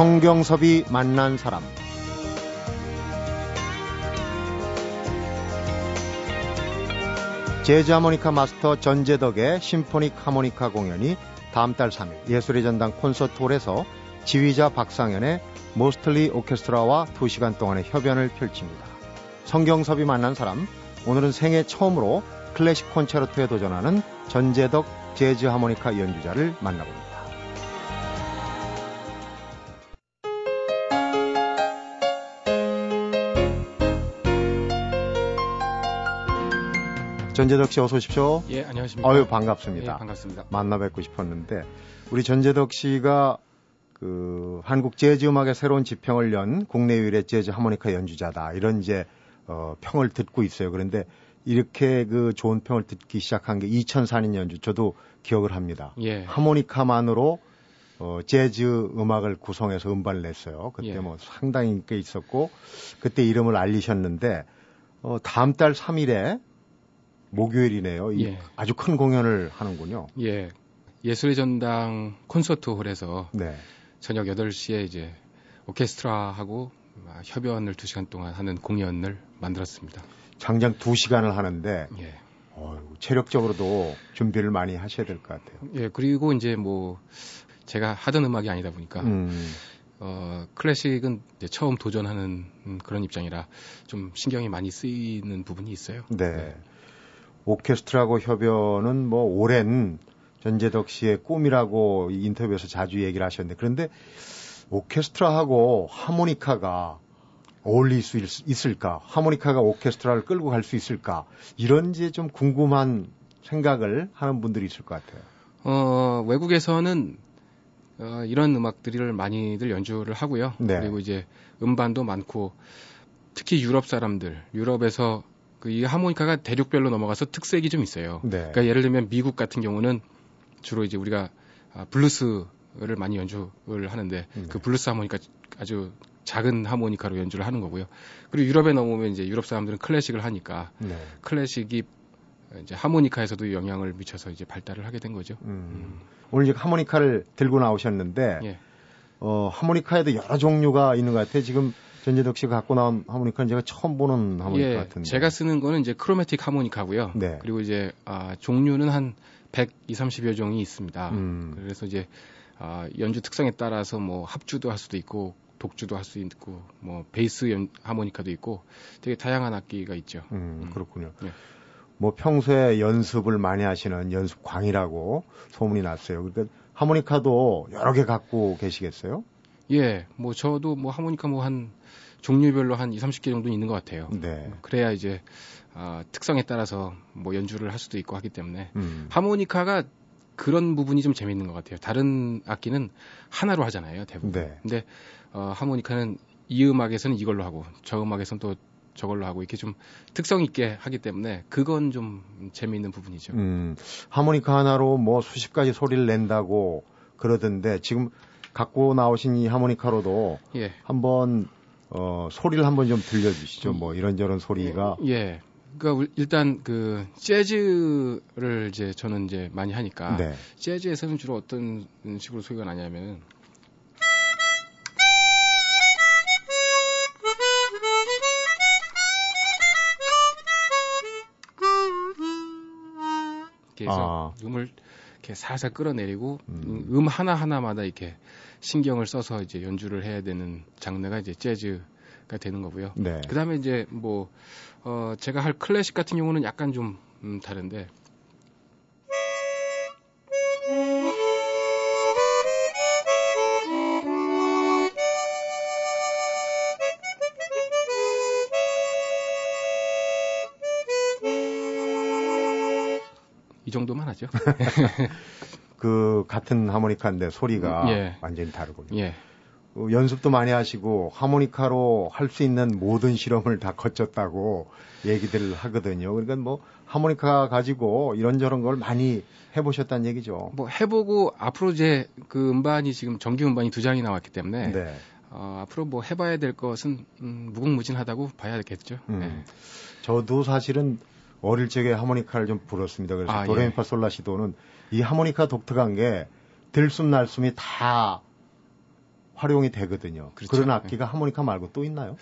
성경섭이 만난 사람 재즈 하모니카 마스터 전재덕의 심포닉 하모니카 공연이 다음 달 3일 예술의 전당 콘서트홀에서 지휘자 박상현의 모스틀리 오케스트라와 2시간 동안의 협연을 펼칩니다. 성경섭이 만난 사람 오늘은 생애 처음으로 클래식 콘체르토에 도전하는 전재덕 재즈 하모니카 연주자를 만나봅니다. 전재덕 씨 어서 오십시오. 예, 안녕하십니까. 아유, 반갑습니다. 예, 반갑습니다. 만나 뵙고 싶었는데 우리 전재덕 씨가 그 한국 재즈 음악의 새로운 지평을 연 국내 유일의 재즈 하모니카 연주자다. 이런 이제 어 평을 듣고 있어요. 그런데 이렇게 그 좋은 평을 듣기 시작한 게 2004년 연주 저도 기억을 합니다. 예. 하모니카만으로 어 재즈 음악을 구성해서 음반을 냈어요. 그때 예. 뭐 상당히 인기 있었고 그때 이름을 알리셨는데 어 다음 달 3일에 목요일이네요. 이 예. 아주 큰 공연을 하는군요. 예. 예술의 전당 콘서트 홀에서 네. 저녁 8시에 이제 오케스트라하고 아, 협연을 2시간 동안 하는 공연을 만들었습니다. 장장 2시간을 하는데 예. 어휴, 체력적으로도 준비를 많이 하셔야 될 것 같아요. 예, 그리고 이제 뭐 제가 하던 음악이 아니다 보니까 음, 어, 클래식은 처음 도전하는 음, 그런 입장이라 좀 신경이 많이 쓰이는 부분이 있어요. 네. 오케스트라하고 협연은 뭐 오랜 전재덕 씨의 꿈이라고 이 인터뷰에서 자주 얘기를 하셨는데 그런데 오케스트라하고 하모니카가 어울릴 수 있, 있을까? 하모니카가 오케스트라를 끌고 갈 수 있을까? 이런 이제 좀 궁금한 생각을 하는 분들이 있을 것 같아요. 어, 외국에서는 어, 이런 음악들을 많이들 연주를 하고요. 네. 그리고 이제 음반도 많고 특히 유럽 사람들, 유럽에서 그 이 하모니카가 대륙별로 넘어가서 특색이 좀 있어요. 네. 그러니까 예를 들면 미국 같은 경우는 주로 이제 우리가 아, 블루스를 많이 연주를 하는데 네. 그 블루스 하모니카 아주 작은 하모니카로 연주를 하는 거고요. 그리고 유럽에 넘어오면 이제 유럽 사람들은 클래식을 하니까 네. 클래식이 이제 하모니카에서도 영향을 미쳐서 이제 발달을 하게 된 거죠. 음. 오늘 이제 하모니카를 들고 나오셨는데 예. 어, 하모니카에도 여러 종류가 있는 것 같아요. 지금 전제덕 씨가 갖고 나온 하모니카는 제가 처음 보는 하모니카 예, 같은데. 제가 쓰는 거는 이제 chromatic 하모니카고요. 네. 그리고 이제 아, 종류는 한 120, 30여 종이 있습니다. 음. 그래서 이제 아, 연주 특성에 따라서 뭐 합주도 할 수도 있고 독주도 할 수 있고 뭐 베이스 연, 하모니카도 있고 되게 다양한 악기가 있죠. 음, 음. 그렇군요. 예. 뭐 평소에 연습을 많이 하시는 연습광이라고 소문이 났어요. 그러니까 하모니카도 여러 개 갖고 계시겠어요? 예, 뭐 저도 뭐 하모니카 뭐 한 종류별로 한 2, 30개 정도는 있는 것 같아요. 네. 그래야 이제 아, 특성에 따라서 뭐 연주를 할 수도 있고 하기 때문에 음. 하모니카가 그런 부분이 좀 재밌는 것 같아요. 다른 악기는 하나로 하잖아요, 대부분. 네. 근데 어, 하모니카는 이 음악에서는 이걸로 하고 저 음악에서는 또 저걸로 하고 이렇게 좀 특성 있게 하기 때문에 그건 좀 재미있는 부분이죠. 음, 하모니카 하나로 뭐 수십 가지 소리를 낸다고 그러던데 지금 갖고 나오신 이 하모니카로도 예, 한번 어, 소리를 한번 좀 들려주시죠. 뭐 이런저런 소리가 예. 그러니까 우- 일단 그 재즈를 이제 저는 이제 많이 하니까 네. 재즈에서는 주로 어떤 식으로 소리가 나냐면은 이렇게 해서 아. 음을 이렇게 살살 끌어내리고 음. 음 하나 하나마다 이렇게 신경을 써서 이제 연주를 해야 되는 장르가 이제 재즈가 되는 거고요. 네. 그 다음에 이제 뭐, 어, 제가 할 클래식 같은 경우는 약간 좀, 음, 다른데. 이 정도만 하죠. 그 같은 하모니카인데 소리가 예. 완전히 다르군요. 예. 어, 연습도 많이 하시고 하모니카로 할 수 있는 모든 실험을 다 거쳤다고 얘기들 하거든요. 그러니까 뭐 하모니카 가지고 이런저런 걸 많이 해보셨다는 얘기죠. 뭐 해보고 앞으로 이제 그 음반이 지금 정규 음반이 두 장이 나왔기 때문에 네. 어, 앞으로 뭐 해봐야 될 것은 음, 무궁무진하다고 봐야겠죠. 음. 네. 저도 사실은 어릴 적에 하모니카를 좀 불었습니다. 그래서 아, 예. 도레미파솔라시도는 이 하모니카 독특한 게 들숨 날숨이 다 활용이 되거든요. 그렇죠. 그런 악기가 하모니카 말고 또 있나요?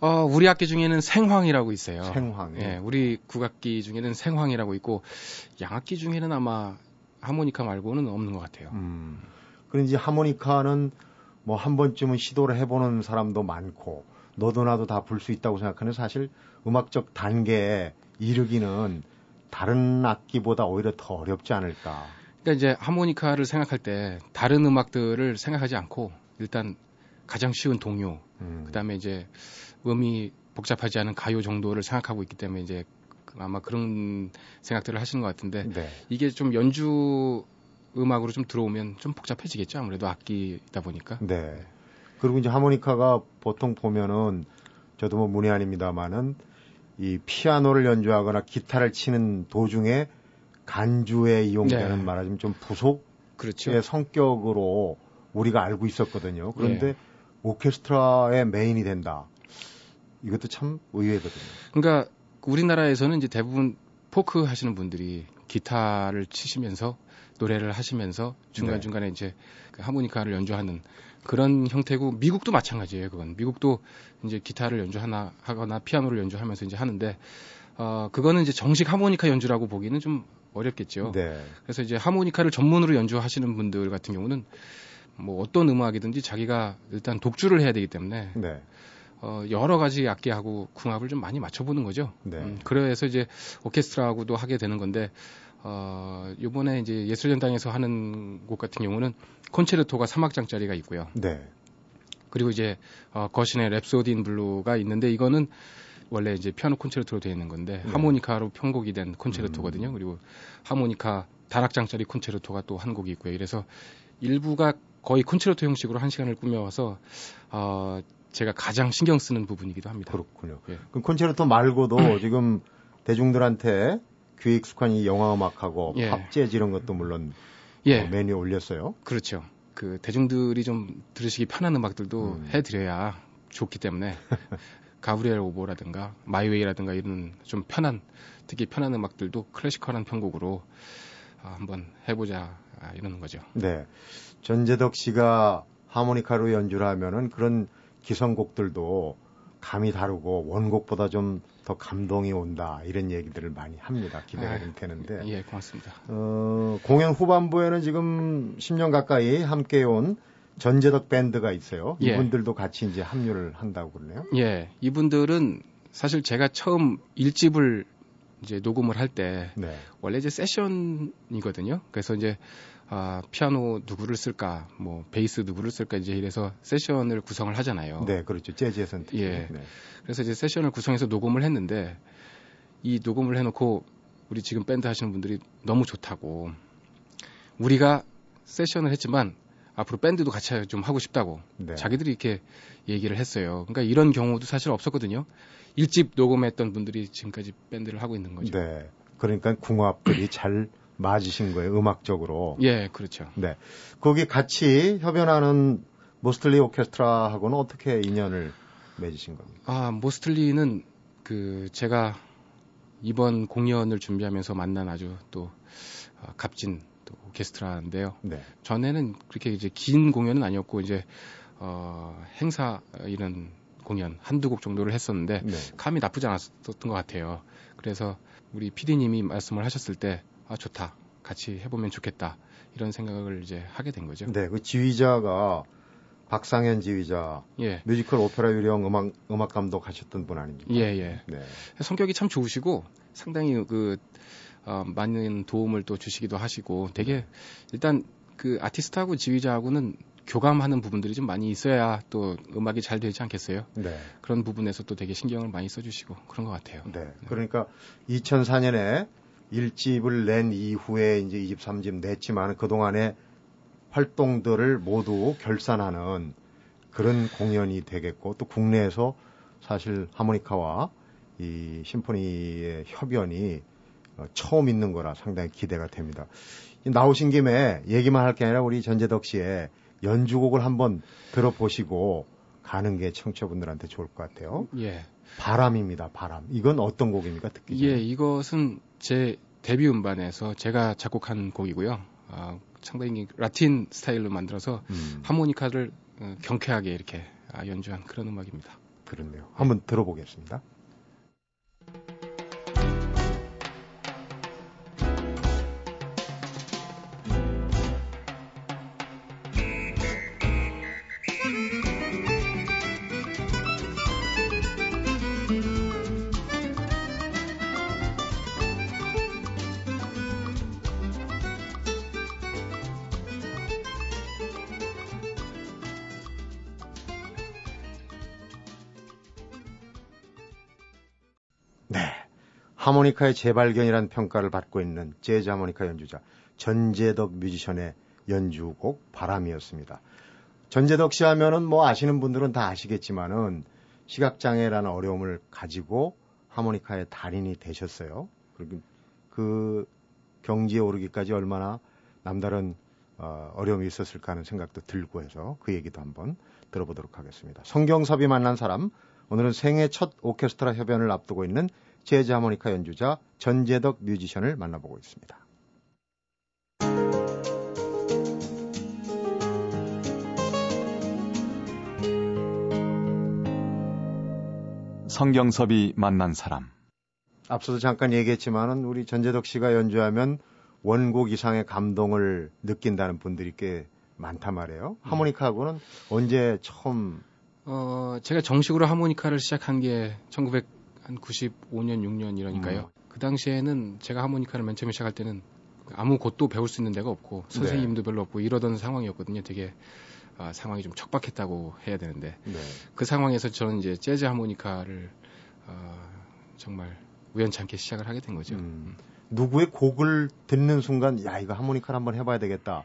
어, 우리 악기 중에는 생황이라고 있어요. 생황. 예, 우리 국악기 중에는 생황이라고 있고 양악기 중에는 아마 하모니카 말고는 없는 것 같아요. 음. 그런지 하모니카는 뭐 한 번쯤은 시도를 해보는 사람도 많고 너도 나도 다 불 수 있다고 생각하는 사실 음악적 단계에 이르기는 다른 악기보다 오히려 더 어렵지 않을까. 그러니까 이제 하모니카를 생각할 때 다른 음악들을 생각하지 않고 일단 가장 쉬운 동요, 음. 그다음에 이제 음이 복잡하지 않은 가요 정도를 생각하고 있기 때문에 이제 아마 그런 생각들을 하시는 것 같은데 네. 이게 좀 연주 음악으로 좀 들어오면 좀 복잡해지겠죠 아무래도 악기다 보니까. 네. 그리고 이제 하모니카가 보통 보면은 저도 뭐 문의 아닙니다만은 이 피아노를 연주하거나 기타를 치는 도중에 간주에 이용되는 네. 말하자면 좀 부속의 그렇죠. 성격으로 우리가 알고 있었거든요. 그런데 네. 오케스트라의 메인이 된다. 이것도 참 의외거든요. 그러니까 우리나라에서는 이제 대부분 포크 하시는 분들이 기타를 치시면서 노래를 하시면서 중간중간에 네. 이제 그 하모니카를 연주하는 그런 형태고 미국도 마찬가지예요. 그건 미국도 이제 기타를 연주하나 하거나 피아노를 연주하면서 이제 하는데 어 그거는 이제 정식 하모니카 연주라고 보기는 좀 어렵겠죠. 네. 그래서 이제 하모니카를 전문으로 연주하시는 분들 같은 경우는 뭐 어떤 음악이든지 자기가 일단 독주를 해야 되기 때문에 네. 어, 여러 가지 악기하고 궁합을 좀 많이 맞춰보는 거죠. 네. 음, 그래서 이제 오케스트라하고도 하게 되는 건데 어, 요번에 이제 예술전당에서 하는 곡 같은 경우는 콘체르토가 3악장짜리가 있고요. 네. 그리고 이제 어, 거쉰의 Rhapsody in Blue가 있는데 이거는 원래 이제 피아노 콘체르토로 되어 있는 건데 네. 하모니카로 편곡이 된 콘체르토거든요. 음. 그리고 하모니카 단악장짜리 콘체르토가 또 한 곡이 있고요. 그래서 일부가 거의 콘체르토 형식으로 한 시간을 꾸며서 어, 제가 가장 신경 쓰는 부분이기도 합니다. 그렇군요. 예. 그럼 콘체르토 말고도 지금 대중들한테 귀에 익숙한 이 영화 음악하고 예. 팝 재즈 이런 것도 물론 예. 어, 메뉴에 올렸어요. 그렇죠. 그 대중들이 좀 들으시기 편한 음악들도 음. 해드려야 좋기 때문에 가브리엘 오보라든가 마이웨이라든가 이런 좀 편한 특히 편한 음악들도 클래시컬한 편곡으로 어, 한번 해보자 아, 이러는 거죠. 네. 전재덕 씨가 하모니카로 연주를 하면은 그런 기성곡들도 감이 다르고 원곡보다 좀 더 감동이 온다 이런 얘기들을 많이 합니다. 기대가 아, 좀 되는데. 예, 고맙습니다. 어, 공연 후반부에는 지금 10년 가까이 함께 온 전재덕 밴드가 있어요. 예. 이분들도 같이 이제 합류를 한다고 그러네요. 예, 이분들은 사실 제가 처음 일집을 이제 녹음을 할때 네. 원래 이제 세션이거든요. 그래서 이제 아, 피아노 누구를 쓸까, 뭐 베이스 누구를 쓸까 이제 이래서 세션을 구성을 하잖아요. 네, 그렇죠. 재즈에서는 예. 네. 그래서 이제 세션을 구성해서 녹음을 했는데 이 녹음을 해놓고 우리 지금 밴드 하시는 분들이 너무 좋다고 우리가 세션을 했지만 앞으로 밴드도 같이 좀 하고 싶다고 네. 자기들이 이렇게 얘기를 했어요. 그러니까 이런 경우도 사실 없었거든요. 일집 녹음했던 분들이 지금까지 밴드를 하고 있는 거죠. 네. 그러니까 궁합들이 잘 맞으신 거예요, 음악적으로. 예, 그렇죠. 네. 거기 같이 협연하는 모스틀리 오케스트라하고는 어떻게 인연을 맺으신 겁니까? 아, 모스틀리는 그 제가 이번 공연을 준비하면서 만난 아주 또 어, 값진 또 오케스트라인데요. 네. 전에는 그렇게 이제 긴 공연은 아니었고 이제 어, 행사 이런 공연 한두 곡 정도를 했었는데 네. 감이 나쁘지 않았던 것 같아요. 그래서 우리 PD님이 말씀을 하셨을 때 아 좋다 같이 해보면 좋겠다 이런 생각을 이제 하게 된 거죠. 네, 그 지휘자가 박상현 지휘자, 예. 뮤지컬 오페라 유령 음악 음악 감독 하셨던 분 아닙니까? 예, 예. 네. 성격이 참 좋으시고 상당히 그 어, 많은 도움을 또 주시기도 하시고 되게 일단 그 아티스트하고 지휘자하고는 교감하는 부분들이 좀 많이 있어야 또 음악이 잘 되지 않겠어요? 네. 그런 부분에서 또 되게 신경을 많이 써주시고 그런 것 같아요. 네. 그러니까 2004년에 1집을 낸 이후에 이제 2집, 3집 냈지만 그동안의 활동들을 모두 결산하는 그런 공연이 되겠고 또 국내에서 사실 하모니카와 이 심포니의 협연이 어, 처음 있는 거라 상당히 기대가 됩니다. 나오신 김에 얘기만 할 게 아니라 우리 전재덕 씨의 연주곡을 한번 들어보시고 가는 게 청취자분들한테 좋을 것 같아요. 예. 바람입니다. 바람. 이건 어떤 곡입니까? 듣기 전에. 예, 이것은 제 데뷔 음반에서 제가 작곡한 곡이고요. 아, 상당히 라틴 스타일로 만들어서 음. 하모니카를 어, 경쾌하게 이렇게 아, 연주한 그런 음악입니다. 그렇네요. 한번 들어보겠습니다. 하모니카의 재발견이라는 평가를 받고 있는 재즈 하모니카 연주자 전재덕 뮤지션의 연주곡 바람이었습니다. 전재덕 씨 하면은 뭐 아시는 분들은 다 아시겠지만은 시각장애라는 어려움을 가지고 하모니카의 달인이 되셨어요. 그리고 그 경지에 오르기까지 얼마나 남다른 어, 어려움이 있었을까 하는 생각도 들고 해서 그 얘기도 한번 들어보도록 하겠습니다. 성경섭이 만난 사람, 오늘은 생애 첫 오케스트라 협연을 앞두고 있는 재즈 하모니카 연주자 전재덕 뮤지션을 만나보고 있습니다. 성경섭이 만난 사람. 앞서도 잠깐 얘기했지만은 우리 전재덕 씨가 연주하면 원곡 이상의 감동을 느낀다는 분들이 꽤 많단 말이에요. 음. 하모니카하고는 언제 처음 어, 제가 정식으로 하모니카를 시작한 게 1900, 한 95년, 6년 이러니까요. 음. 그 당시에는 제가 하모니카를 맨 처음에 시작할 때는 아무 곳도 배울 수 있는 데가 없고 선생님도 네. 별로 없고 이러던 상황이었거든요. 되게 아, 상황이 좀 척박했다고 해야 되는데 네. 그 상황에서 저는 이제 재즈 하모니카를 아, 정말 우연찮게 시작을 하게 된 거죠. 음. 누구의 곡을 듣는 순간 야 이거 하모니카를 한번 해봐야 되겠다.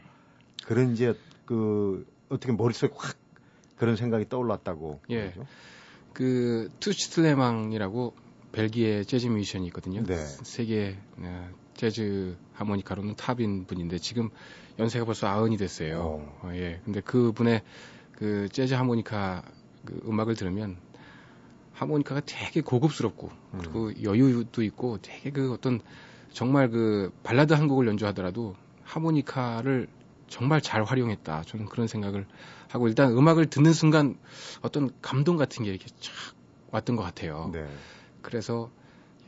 그런 이제 그 어떻게 머릿속에 확 그런 생각이 떠올랐다고. 예. 그러죠? 그 투시틀레망이라고 벨기에 재즈 뮤지션이 있거든요. 네. 세계 어, 재즈 하모니카로는 탑인 분인데 지금 연세가 벌써 아흔이 됐어요. 어. 어, 예. 근데 그 분의 그 재즈 하모니카 그 음악을 들으면 하모니카가 되게 고급스럽고 음. 그리고 여유도 있고 되게 그 어떤 정말 그 발라드 한 곡을 연주하더라도 하모니카를 정말 잘 활용했다. 저는 그런 생각을 하고 일단 음악을 듣는 순간 어떤 감동 같은 게 이렇게 쫙 왔던 것 같아요. 네. 그래서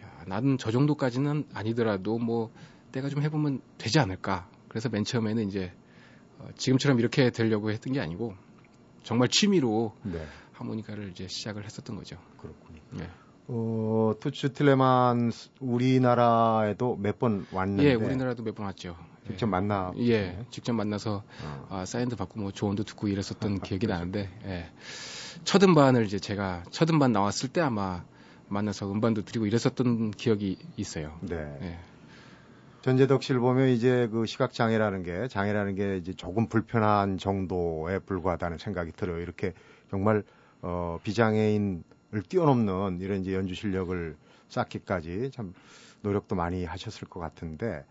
야, 나는 저 정도까지는 아니더라도 뭐 내가 좀 해보면 되지 않을까. 그래서 맨 처음에는 이제 어, 지금처럼 이렇게 되려고 했던 게 아니고 정말 취미로 네. 하모니카를 이제 시작을 했었던 거죠. 그렇군요. 네. 어, 투츠 틸레만 우리나라에도 몇 번 왔는데 예, 우리나라도 몇 번 왔죠. 직접 만나 예, 직접 만나서 어. 아, 사인도 받고 뭐 조언도 듣고 이랬었던 기억이 나는데 예. 첫 음반을 이제 제가 첫 음반 나왔을 때 아마 만나서 음반도 드리고 이랬었던 기억이 있어요. 네. 예. 전재덕 씨를 보면 이제 그 시각 장애라는 게 장애라는 게 이제 조금 불편한 정도에 불과하다는 생각이 들어요. 이렇게 정말 어 비장애인을 뛰어넘는 이런 이제 연주 실력을 쌓기까지 참 노력도 많이 하셨을 것 같은데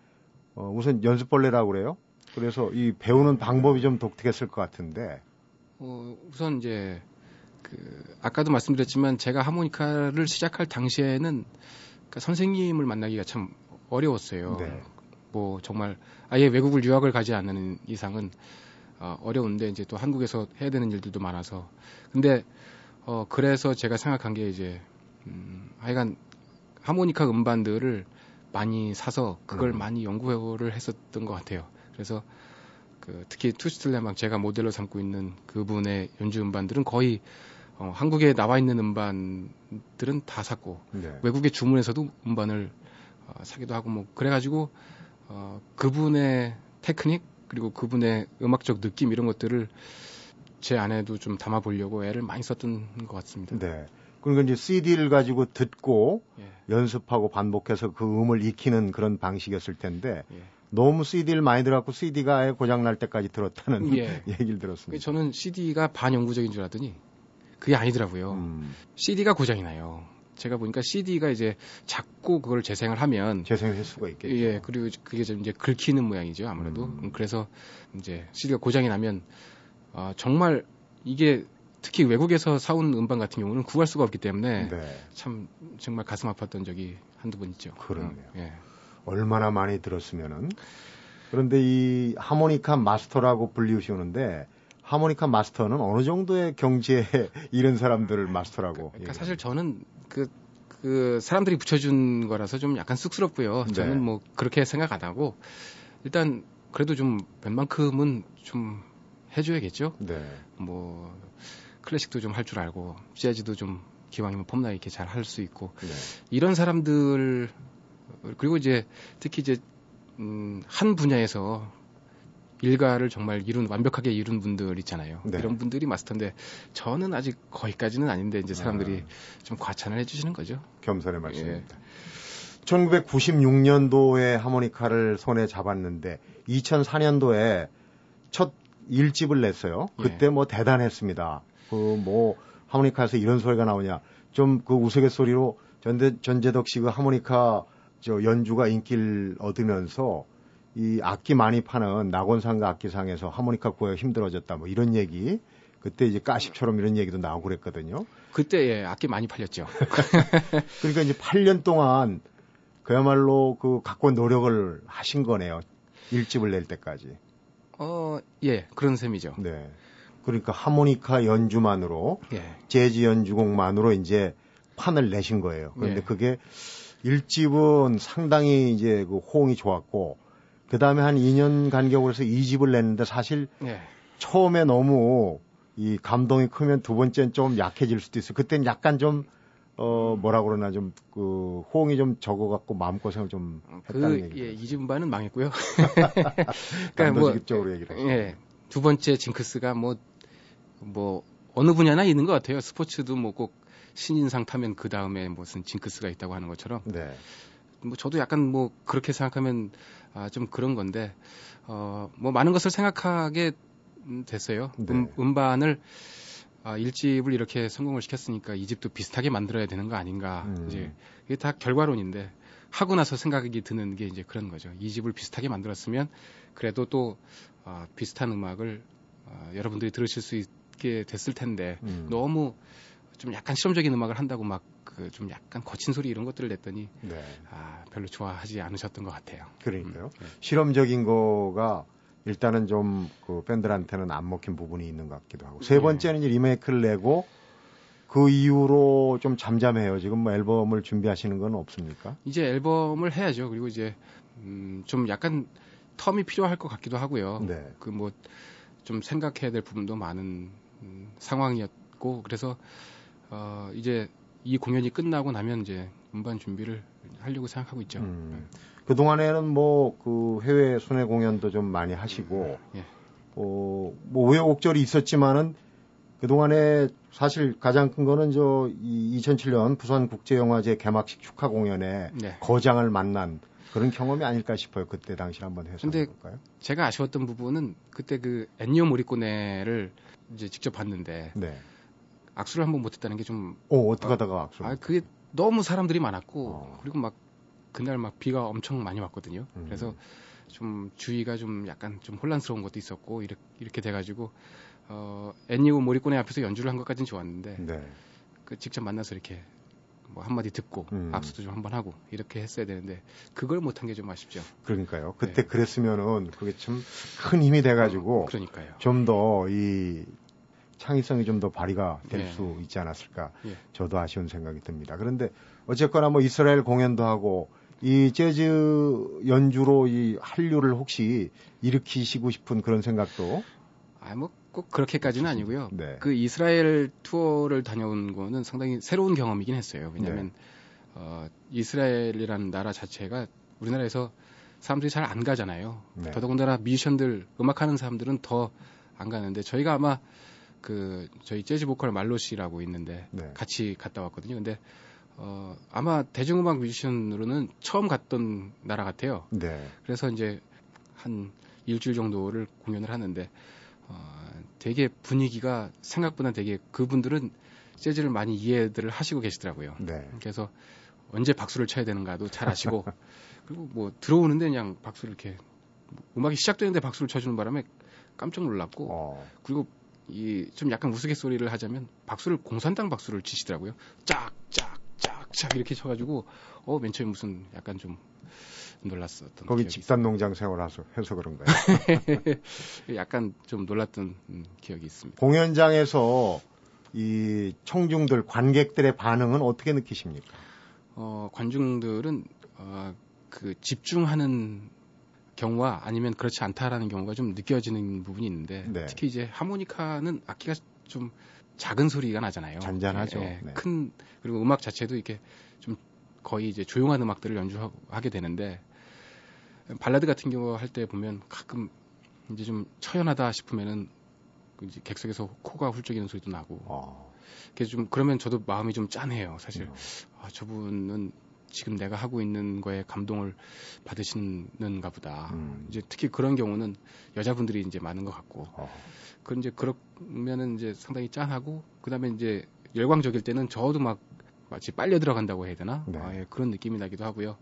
어, 우선 연습벌레라고 그래요. 그래서 이 배우는 방법이 좀 독특했을 것 같은데. 어, 우선 이제 그 아까도 말씀드렸지만 제가 하모니카를 시작할 당시에는 그러니까 선생님을 만나기가 참 어려웠어요. 네. 뭐 정말 아예 외국을 유학을 가지 않는 이상은 어, 어려운데 이제 또 한국에서 해야 되는 일들도 많아서 근데 어 그래서 제가 생각한 게 이제 음 하여간 하모니카 음반들을 많이 사서 그걸 음. 많이 연구를 했었던 것 같아요. 그래서 그 특히 투스틀레막 제가 모델로 삼고 있는 그분의 연주 음반들은 거의 어, 한국에 나와 있는 음반들은 다 샀고 네. 외국에 주문해서도 음반을 어, 사기도 하고 뭐 그래가지고 어, 그분의 테크닉 그리고 그분의 음악적 느낌 이런 것들을 제 안에도 좀 담아보려고 애를 많이 썼던 것 같습니다. 네. 그러니까 이제 CD를 가지고 듣고 예. 연습하고 반복해서 그 음을 익히는 그런 방식이었을 텐데 예. 너무 CD를 많이 들어갖고 CD가 아예 고장 날 때까지 들었다는 예. 얘기를 들었습니다. 저는 CD가 반영구적인 줄 알았더니 그게 아니더라고요. 음. CD가 고장이 나요. 제가 보니까 CD가 이제 자꾸 그걸 재생을 하면 재생할 수가 있겠죠. 예, 그리고 그게 좀 이제 긁히는 모양이죠 아무래도. 음. 그래서 이제 CD가 고장이 나면 아, 정말 이게 특히 외국에서 사온 음반 같은 경우는 구할 수가 없기 때문에 네. 참 정말 가슴 아팠던 적이 한두 번 있죠. 그러네요. 예. 얼마나 많이 들었으면은 그런데 이 하모니카 마스터라고 불리우시는데 하모니카 마스터는 어느 정도의 경지에 이른 사람들을 마스터라고. 그러니까 사실 저는 그, 그 사람들이 붙여준 거라서 좀 약간 쑥스럽고요. 네. 저는 뭐 그렇게 생각 안 하고 일단 그래도 좀 웬만큼은 좀 해줘야겠죠. 네. 뭐 클래식도 좀 할 줄 알고 재즈도 좀 기왕이면 폼나 이렇게 잘 할 수 있고 네. 이런 사람들 그리고 이제 특히 이제 음, 한 분야에서 일가를 정말 이룬 완벽하게 이룬 분들 있잖아요. 네. 이런 분들이 마스터인데 저는 아직 거기까지는 아닌데 이제 사람들이 아. 좀 과찬을 해주시는 거죠. 겸손의 말씀입니다. 예. 1996년도에 하모니카를 손에 잡았는데 2004년도에 첫 1집을 냈어요. 예. 그때 예. 뭐 대단했습니다. 그 뭐 하모니카에서 이런 소리가 나오냐. 좀 그 우스갯소리로 전대, 전재덕 씨가 그 하모니카 저 연주가 인기를 얻으면서 이 악기 많이 파는 낙원상가 악기상에서 하모니카 구하기가 힘들어졌다 뭐 이런 얘기 그때 이제 까십처럼 이런 얘기도 나오고 그랬거든요. 그때 예, 악기 많이 팔렸죠. 그러니까 이제 8년 동안 그야말로 그 갖고 노력을 하신 거네요. 일집을 낼 때까지. 어, 예, 그런 셈이죠. 네. 그러니까 하모니카 연주만으로 예. 재즈 연주곡만으로 이제 판을 내신 거예요. 그런데 예. 그게 일집은 상당히 이제 그 호응이 좋았고 그 다음에 한 2년 간격으로 해서 2집을 냈는데 사실 네. 처음에 너무 이 감동이 크면 두 번째는 좀 약해질 수도 있어요. 그때는 약간 좀, 어, 뭐라 그러나 좀, 그, 호응이 좀 적어갖고 마음고생을 좀 했다는 그, 얘기. 예, 이집 음반은 망했고요. 그러니까 뭐, 적으로 얘기를 하죠. 예. 두 번째 징크스가 뭐, 뭐, 어느 분야나 있는 것 같아요. 스포츠도 뭐 꼭 신인상 타면 그 다음에 무슨 징크스가 있다고 하는 것처럼. 네. 뭐 저도 약간 뭐 그렇게 생각하면 아, 좀 그런 건데 어, 뭐 많은 것을 생각하게 됐어요. 네. 음, 음반을 아, 1집을 이렇게 성공을 시켰으니까 2집도 비슷하게 만들어야 되는 거 아닌가. 음. 이제 이게 다 결과론인데 하고 나서 생각이 드는 게 이제 그런 거죠. 2집을 비슷하게 만들었으면 그래도 또 어, 비슷한 음악을 어, 여러분들이 들으실 수 있 게 됐을 텐데 음. 너무 좀 약간 실험적인 음악을 한다고 막 그 좀 약간 거친 소리 이런 것들을 냈더니 네. 아, 별로 좋아하지 않으셨던 것 같아요. 그러니까요. 음, 네. 실험적인 거가 일단은 좀 그 팬들한테는 안 먹힌 부분이 있는 것 같기도 하고 세 네. 번째는 이제 리메이크를 내고 그 이후로 좀 잠잠해요. 지금 뭐 앨범을 준비하시는 건 없습니까? 이제 앨범을 해야죠. 그리고 이제 음, 좀 약간 텀이 필요할 것 같기도 하고요. 네. 그뭐 좀 생각해야 될 부분도 많은 음, 상황이었고 그래서 어, 이제 이 공연이 끝나고 나면 이제 음반 준비를 하려고 생각하고 있죠. 음. 그 동안에는 뭐 그 해외 순회 공연도 좀 많이 하시고, 예. 어, 뭐 우여곡절이 있었지만은 그 동안에 사실 가장 큰 거는 저 이 2007년 부산 국제영화제 개막식 축하 공연에 네. 거장을 만난 그런 경험이 아닐까 싶어요. 그때 당시 한번 해서 볼까요? 제가 아쉬웠던 부분은 그때 그 엔니오 모리코네를 이제 직접 봤는데 네. 악수를 한 번 못했다는 게 좀. 어, 어떻게 하다가 악수? 아, 그게 너무 사람들이 많았고, 어. 그리고 막 그날 막 비가 엄청 많이 왔거든요. 음. 그래서 좀 주의가 좀 약간 좀 혼란스러운 것도 있었고, 이렇게, 이렇게 돼가지고, 어, 애니오 모리꼬네 앞에서 연주를 한 것까지는 좋았는데, 네. 그 직접 만나서 이렇게 뭐 한마디 듣고 음. 악수도 좀 한번 하고 이렇게 했어야 되는데 그걸 못한 게 좀 아쉽죠. 그러니까요. 그때 네. 그랬으면은 그게 참 큰 힘이 돼가지고 어, 그러니까요. 좀 더 이 창의성이 좀 더 발휘가 될수 예. 있지 않았을까 예. 저도 아쉬운 생각이 듭니다. 그런데 어쨌거나 뭐 이스라엘 공연도 하고 이 재즈 연주로 이 한류를 혹시 일으키시고 싶은 그런 생각도 아뭐 꼭 그렇게까지는 아니고요. 네. 그 이스라엘 투어를 다녀온 거는 상당히 새로운 경험이긴 했어요. 왜냐하면 네. 어, 이스라엘이라는 나라 자체가 우리나라에서 사람들이 잘 안 가잖아요. 네. 더더군다나 뮤지션들 음악하는 사람들은 더 안 가는데 저희가 아마 그 저희 재즈 보컬 말로 씨라고 있는데 네. 같이 갔다 왔거든요. 근데 어 아마 대중음악 뮤지션으로는 처음 갔던 나라 같아요. 네. 그래서 이제 한 일주일 정도를 공연을 하는데 어 되게 분위기가 생각보다 되게 그분들은 재즈를 많이 이해들을 하시고 계시더라고요. 네. 그래서 언제 박수를 쳐야 되는가도 잘 아시고 그리고 뭐 들어오는데 그냥 박수를 이렇게 음악이 시작되는데 박수를 쳐주는 바람에 깜짝 놀랐고 어. 그리고 이 좀 약간 우스갯소리를 하자면 박수를 공산당 박수를 치시더라고요. 짝, 짝, 짝. 촥촥 이렇게 쳐가지고 어 맨 처음에 무슨 약간 좀 놀랐었던 거기 집단 농장 생활해서 해서 그런 가요? 약간 좀 놀랐던 음, 기억이 있습니다. 공연장에서 이 청중들 관객들의 반응은 어떻게 느끼십니까? 어, 관중들은 어, 그 집중하는 경우와 아니면 그렇지 않다라는 경우가 좀 느껴지는 부분이 있는데 네. 특히 이제 하모니카는 악기가 좀 작은 소리가 나잖아요. 잔잔하죠. 예, 네. 큰 그리고 음악 자체도 이렇게 좀 거의 이제 조용한 음악들을 연주하게 되는데 발라드 같은 경우 할 때 보면 가끔 이제 좀 처연하다 싶으면은 그 이제 객석에서 코가 훌쩍이는 소리도 나고. 어. 그래서 좀 그러면 저도 마음이 좀 짠해요. 사실 음. 아, 저분은 지금 내가 하고 있는 거에 감동을 받으시는가 보다. 음. 이제 특히 그런 경우는 여자분들이 이제 많은 것 같고. 어. 그 이제 그러면은 이제 상당히 짠하고 그다음에 이제 열광적일 때는 저도 막 마치 빨려 들어간다고 해야 되나? 네. 아, 예, 그런 느낌이 나기도 하고요.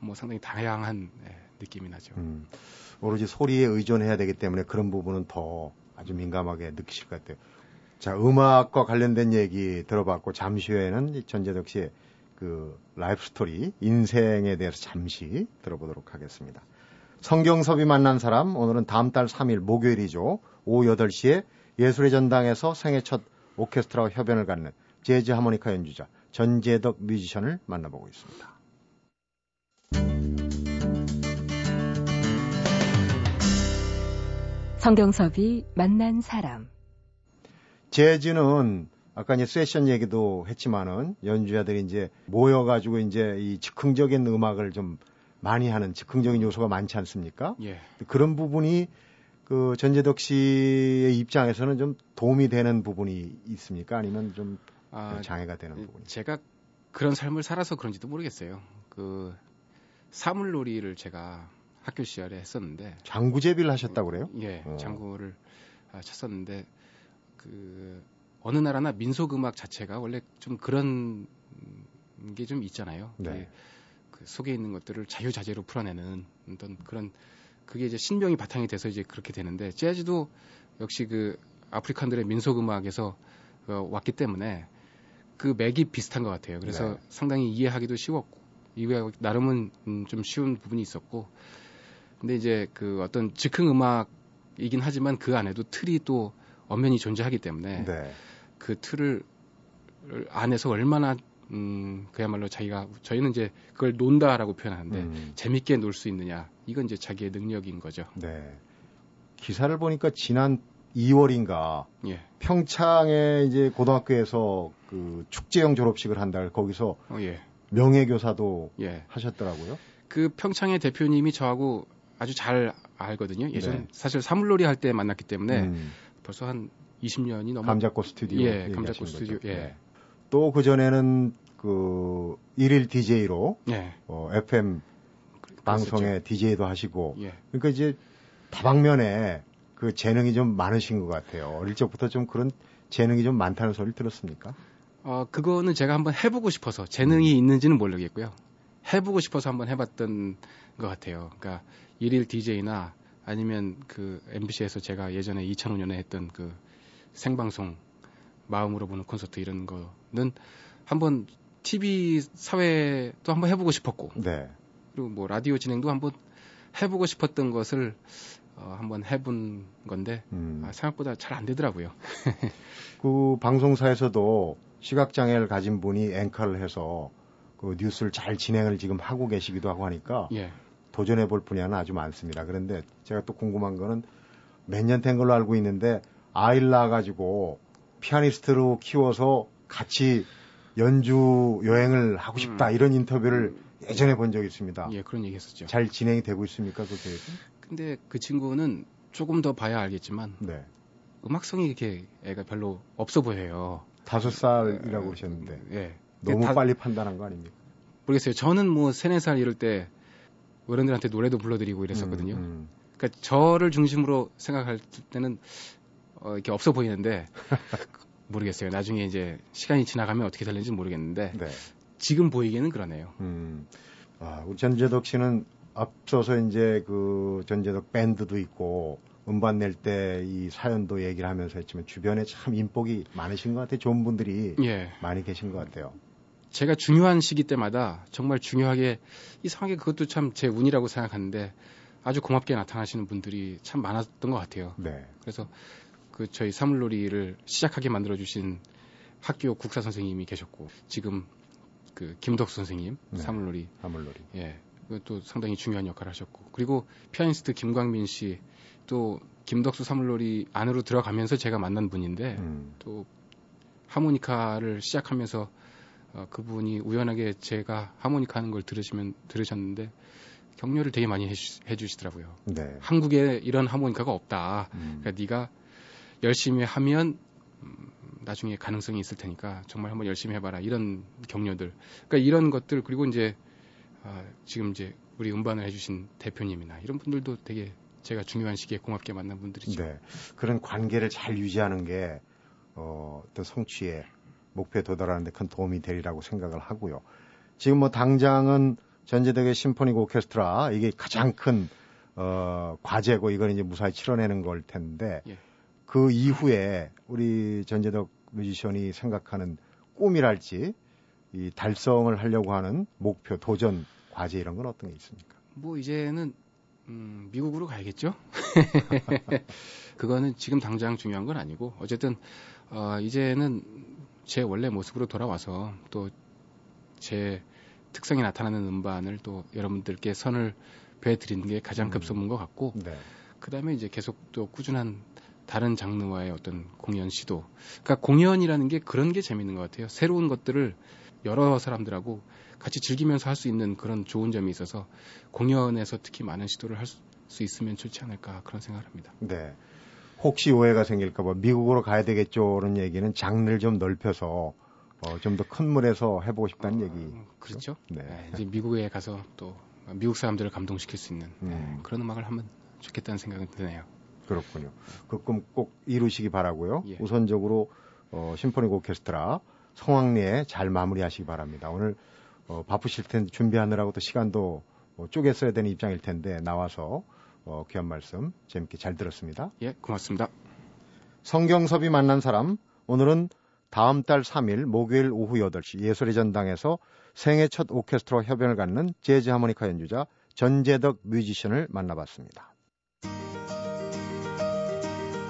뭐 상당히 다양한 예, 느낌이 나죠. 음, 오로지 소리에 의존해야 되기 때문에 그런 부분은 더 아주 민감하게 느끼실 것 같아요. 자, 음악과 관련된 얘기 들어봤고 잠시 후에는 전제덕 씨의 그 life story, 인생에 대해서 잠시 들어보도록 하겠습니다. 성경섭이 만난 사람, 오늘은 다음 달 3일 목요일이죠. 오후 8시에 예술의 전당에서 생애 첫 오케스트라와 협연을 갖는 재즈 하모니카 연주자 전재덕 뮤지션을 만나보고 있습니다. 성경섭이 만난 사람. 재즈는 아까 이제 세션 얘기도 했지만은 연주자들이 이제 모여가지고 이제 이 즉흥적인 음악을 좀 많이 하는 즉흥적인 요소가 많지 않습니까? 예. 그런 부분이 그 전재덕 씨의 입장에서는 좀 도움이 되는 부분이 있습니까? 아니면 좀 아, 장애가 되는 부분이? 제가 그런 삶을 살아서 그런지도 모르겠어요. 그 사물놀이를 제가 학교 시절에 했었는데 장구제비를 하셨다고 그래요? 예, 어. 장구를 아, 쳤었는데 그 어느 나라나 민속 음악 자체가 원래 좀 그런 게 좀 있잖아요. 네. 그 속에 있는 것들을 자유자재로 풀어내는 어떤 그런 그게 이제 신명이 바탕이 돼서 이제 그렇게 되는데 재즈도 역시 그 아프리칸들의 민속 음악에서 어, 왔기 때문에 그 맥이 비슷한 것 같아요. 그래서 네. 상당히 이해하기도 쉬웠고 이해 나름은 음, 좀 쉬운 부분이 있었고 근데 이제 그 어떤 즉흥 음악이긴 하지만 그 안에도 틀이 또 엄연히 존재하기 때문에 네. 그 틀을 안에서 얼마나 음 그야말로 자기가 저희는 이제 그걸 논다라고 표현하는데 음. 재밌게 놀 수 있느냐 이건 이제 자기의 능력인 거죠. 네. 기사를 보니까 지난 2월인가 예. 평창에 이제 고등학교에서 그 축제형 졸업식을 한다. 거기서 어, 예. 명예교사도 예. 하셨더라고요. 그 평창의 대표님이 저하고 아주 잘 알거든요. 예전 네. 사실 사물놀이 할 때 만났기 때문에 음. 벌써 한 20년이 넘어 감자꽃 스튜디오 예, 감자꽃 스튜디오 예. 네. 또그 전에는 그 일일 DJ로 예. 어, FM 방송의 DJ도 하시고 예. 그러니까 이제 다방면에 그 재능이 좀 많으신 것 같아요. 어릴 적부터 좀 그런 재능이 좀 많다는 소리를 들었습니까? 어, 그거는 제가 한번 해보고 싶어서 재능이 음. 있는지는 모르겠고요. 해보고 싶어서 한번 해봤던 것 같아요. 그러니까 일일 DJ나 아니면 그 MBC에서 제가 예전에 2005년에 했던 그 생방송 마음으로 보는 콘서트 이런 거는 한번 TV 사회도 한번 해보고 싶었고 네. 그리고 뭐 라디오 진행도 한번 해보고 싶었던 것을 어, 한번 해본 건데 음. 아, 생각보다 잘 안 되더라고요. 그 방송사에서도 시각 장애를 가진 분이 앵커를 해서 그 뉴스를 잘 진행을 지금 하고 계시기도 하고 하니까 예. 도전해 볼 분야는 아주 많습니다. 그런데 제가 또 궁금한 거는 몇 년 된 걸로 알고 있는데 아이를 낳아가지고 피아니스트로 키워서 같이 연주 여행을 하고 싶다 음. 이런 인터뷰를 예전에 본 적이 있습니다. 예, 그런 얘기 했었죠. 잘 진행이 되고 있습니까, 그 계획은? 근데 그 친구는 조금 더 봐야 알겠지만 네. 음악성이 이렇게 애가 별로 없어 보여요. 다섯 살이라고 그러셨는데. 예. 너무 다, 빨리 판단한 거 아닙니까? 모르겠어요. 저는 뭐 세네 살 이럴 때 어른들한테 노래도 불러드리고 이랬었거든요. 음, 음. 그러니까 저를 중심으로 생각할 때는 어, 이렇게 없어 보이는데 모르겠어요. 나중에 이제 시간이 지나가면 어떻게 될는지 모르겠는데 네. 지금 보이기는 그러네요. 음. 아, 우리 전재덕 씨는 앞서서 이제 그 전재덕 밴드도 있고 음반 낼 때 이 사연도 얘기를 하면서 했지만 주변에 참 인복이 많으신 것 같아요. 좋은 분들이 예. 많이 계신 것 같아요. 제가 중요한 시기 때마다 정말 중요하게 이상하게 그것도 참 제 운이라고 생각하는데 아주 고맙게 나타나시는 분들이 참 많았던 것 같아요. 네. 그래서 그 저희 사물놀이를 시작하게 만들어 주신 학교 국사 선생님이 계셨고 지금 그 김덕수 선생님 네. 사물놀이 사물놀이. 예 그것도 상당히 중요한 역할을 하셨고 그리고 피아니스트 김광민 씨 또 김덕수 사물놀이 안으로 들어가면서 제가 만난 분인데 음. 또 하모니카를 시작하면서 어, 그분이 우연하게 제가 하모니카 하는 걸 들으시면 들으셨는데 격려를 되게 많이 해주, 해주시더라고요. 네. 한국에 이런 하모니카가 없다. 음. 그러니까 네가 열심히 하면 음, 나중에 가능성이 있을 테니까 정말 한번 열심히 해봐라 이런 격려들. 그러니까 이런 것들 그리고 이제 아, 지금 이제 우리 음반을 해주신 대표님이나 이런 분들도 되게 제가 중요한 시기에 고맙게 만난 분들이죠. 네. 그런 관계를 잘 유지하는 게, 어, 또 성취에 목표에 도달하는데 큰 도움이 되리라고 생각을 하고요. 지금 뭐 당장은 전제덕의 심포닉 오케스트라, 이게 가장 큰, 어, 과제고 이건 이제 무사히 치러내는 걸 텐데, 예. 그 이후에 우리 전제덕 뮤지션이 생각하는 꿈이랄지, 이 달성을 하려고 하는 목표, 도전, 과제 이런 건 어떤 게 있습니까? 뭐 이제는 음, 미국으로 가야겠죠. 그거는 지금 당장 중요한 건 아니고 어쨌든 어, 이제는 제 원래 모습으로 돌아와서 또 제 특성이 나타나는 음반을 또 여러분들께 선을 배드리는 게 가장 음. 급선무인 것 같고 네. 그다음에 이제 계속 또 꾸준한 다른 장르와의 어떤 공연 시도. 그러니까 공연이라는 게 그런 게 재밌는 것 같아요. 새로운 것들을 여러 사람들하고 같이 즐기면서 할 수 있는 그런 좋은 점이 있어서 공연에서 특히 많은 시도를 할 수 있으면 좋지 않을까 그런 생각을 합니다. 네. 혹시 오해가 생길까봐 미국으로 가야 되겠죠는 얘기는 장르를 좀 넓혀서 어, 좀 더 큰 물에서 해보고 싶다는 얘기. 음, 그렇죠. 네. 네, 이제 미국에 가서 또 미국 사람들을 감동시킬 수 있는 네, 음. 그런 음악을 하면 좋겠다는 생각이 드네요. 그렇군요. 그 꿈 꼭 이루시기 바라고요. 예. 우선적으로 어, 심포닉 오케스트라 성황리에 잘 마무리하시기 바랍니다. 오늘 어, 바쁘실 텐데 준비하느라고 또 시간도 어, 쪼개 써야 되는 입장일 텐데 나와서 어, 귀한 말씀 재밌게 잘 들었습니다. 예, 고맙습니다. 성경섭이 만난 사람 오늘은 다음 달 3일 목요일 오후 8시 예술의 전당에서 생애 첫 오케스트라 협연을 갖는 재즈 하모니카 연주자 전재덕 뮤지션을 만나봤습니다.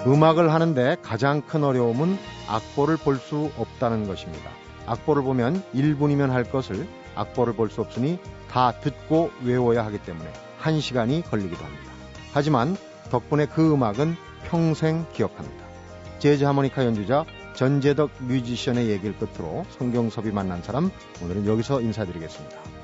음악을 하는데 가장 큰 어려움은 악보를 볼 수 없다는 것입니다. 악보를 보면 1분이면 할 것을 악보를 볼 수 없으니 다 듣고 외워야 하기 때문에 1시간이 걸리기도 합니다. 하지만 덕분에 그 음악은 평생 기억합니다. 재즈 하모니카 연주자 전재덕 뮤지션의 얘기를 끝으로 성경섭이 만난 사람 오늘은 여기서 인사드리겠습니다.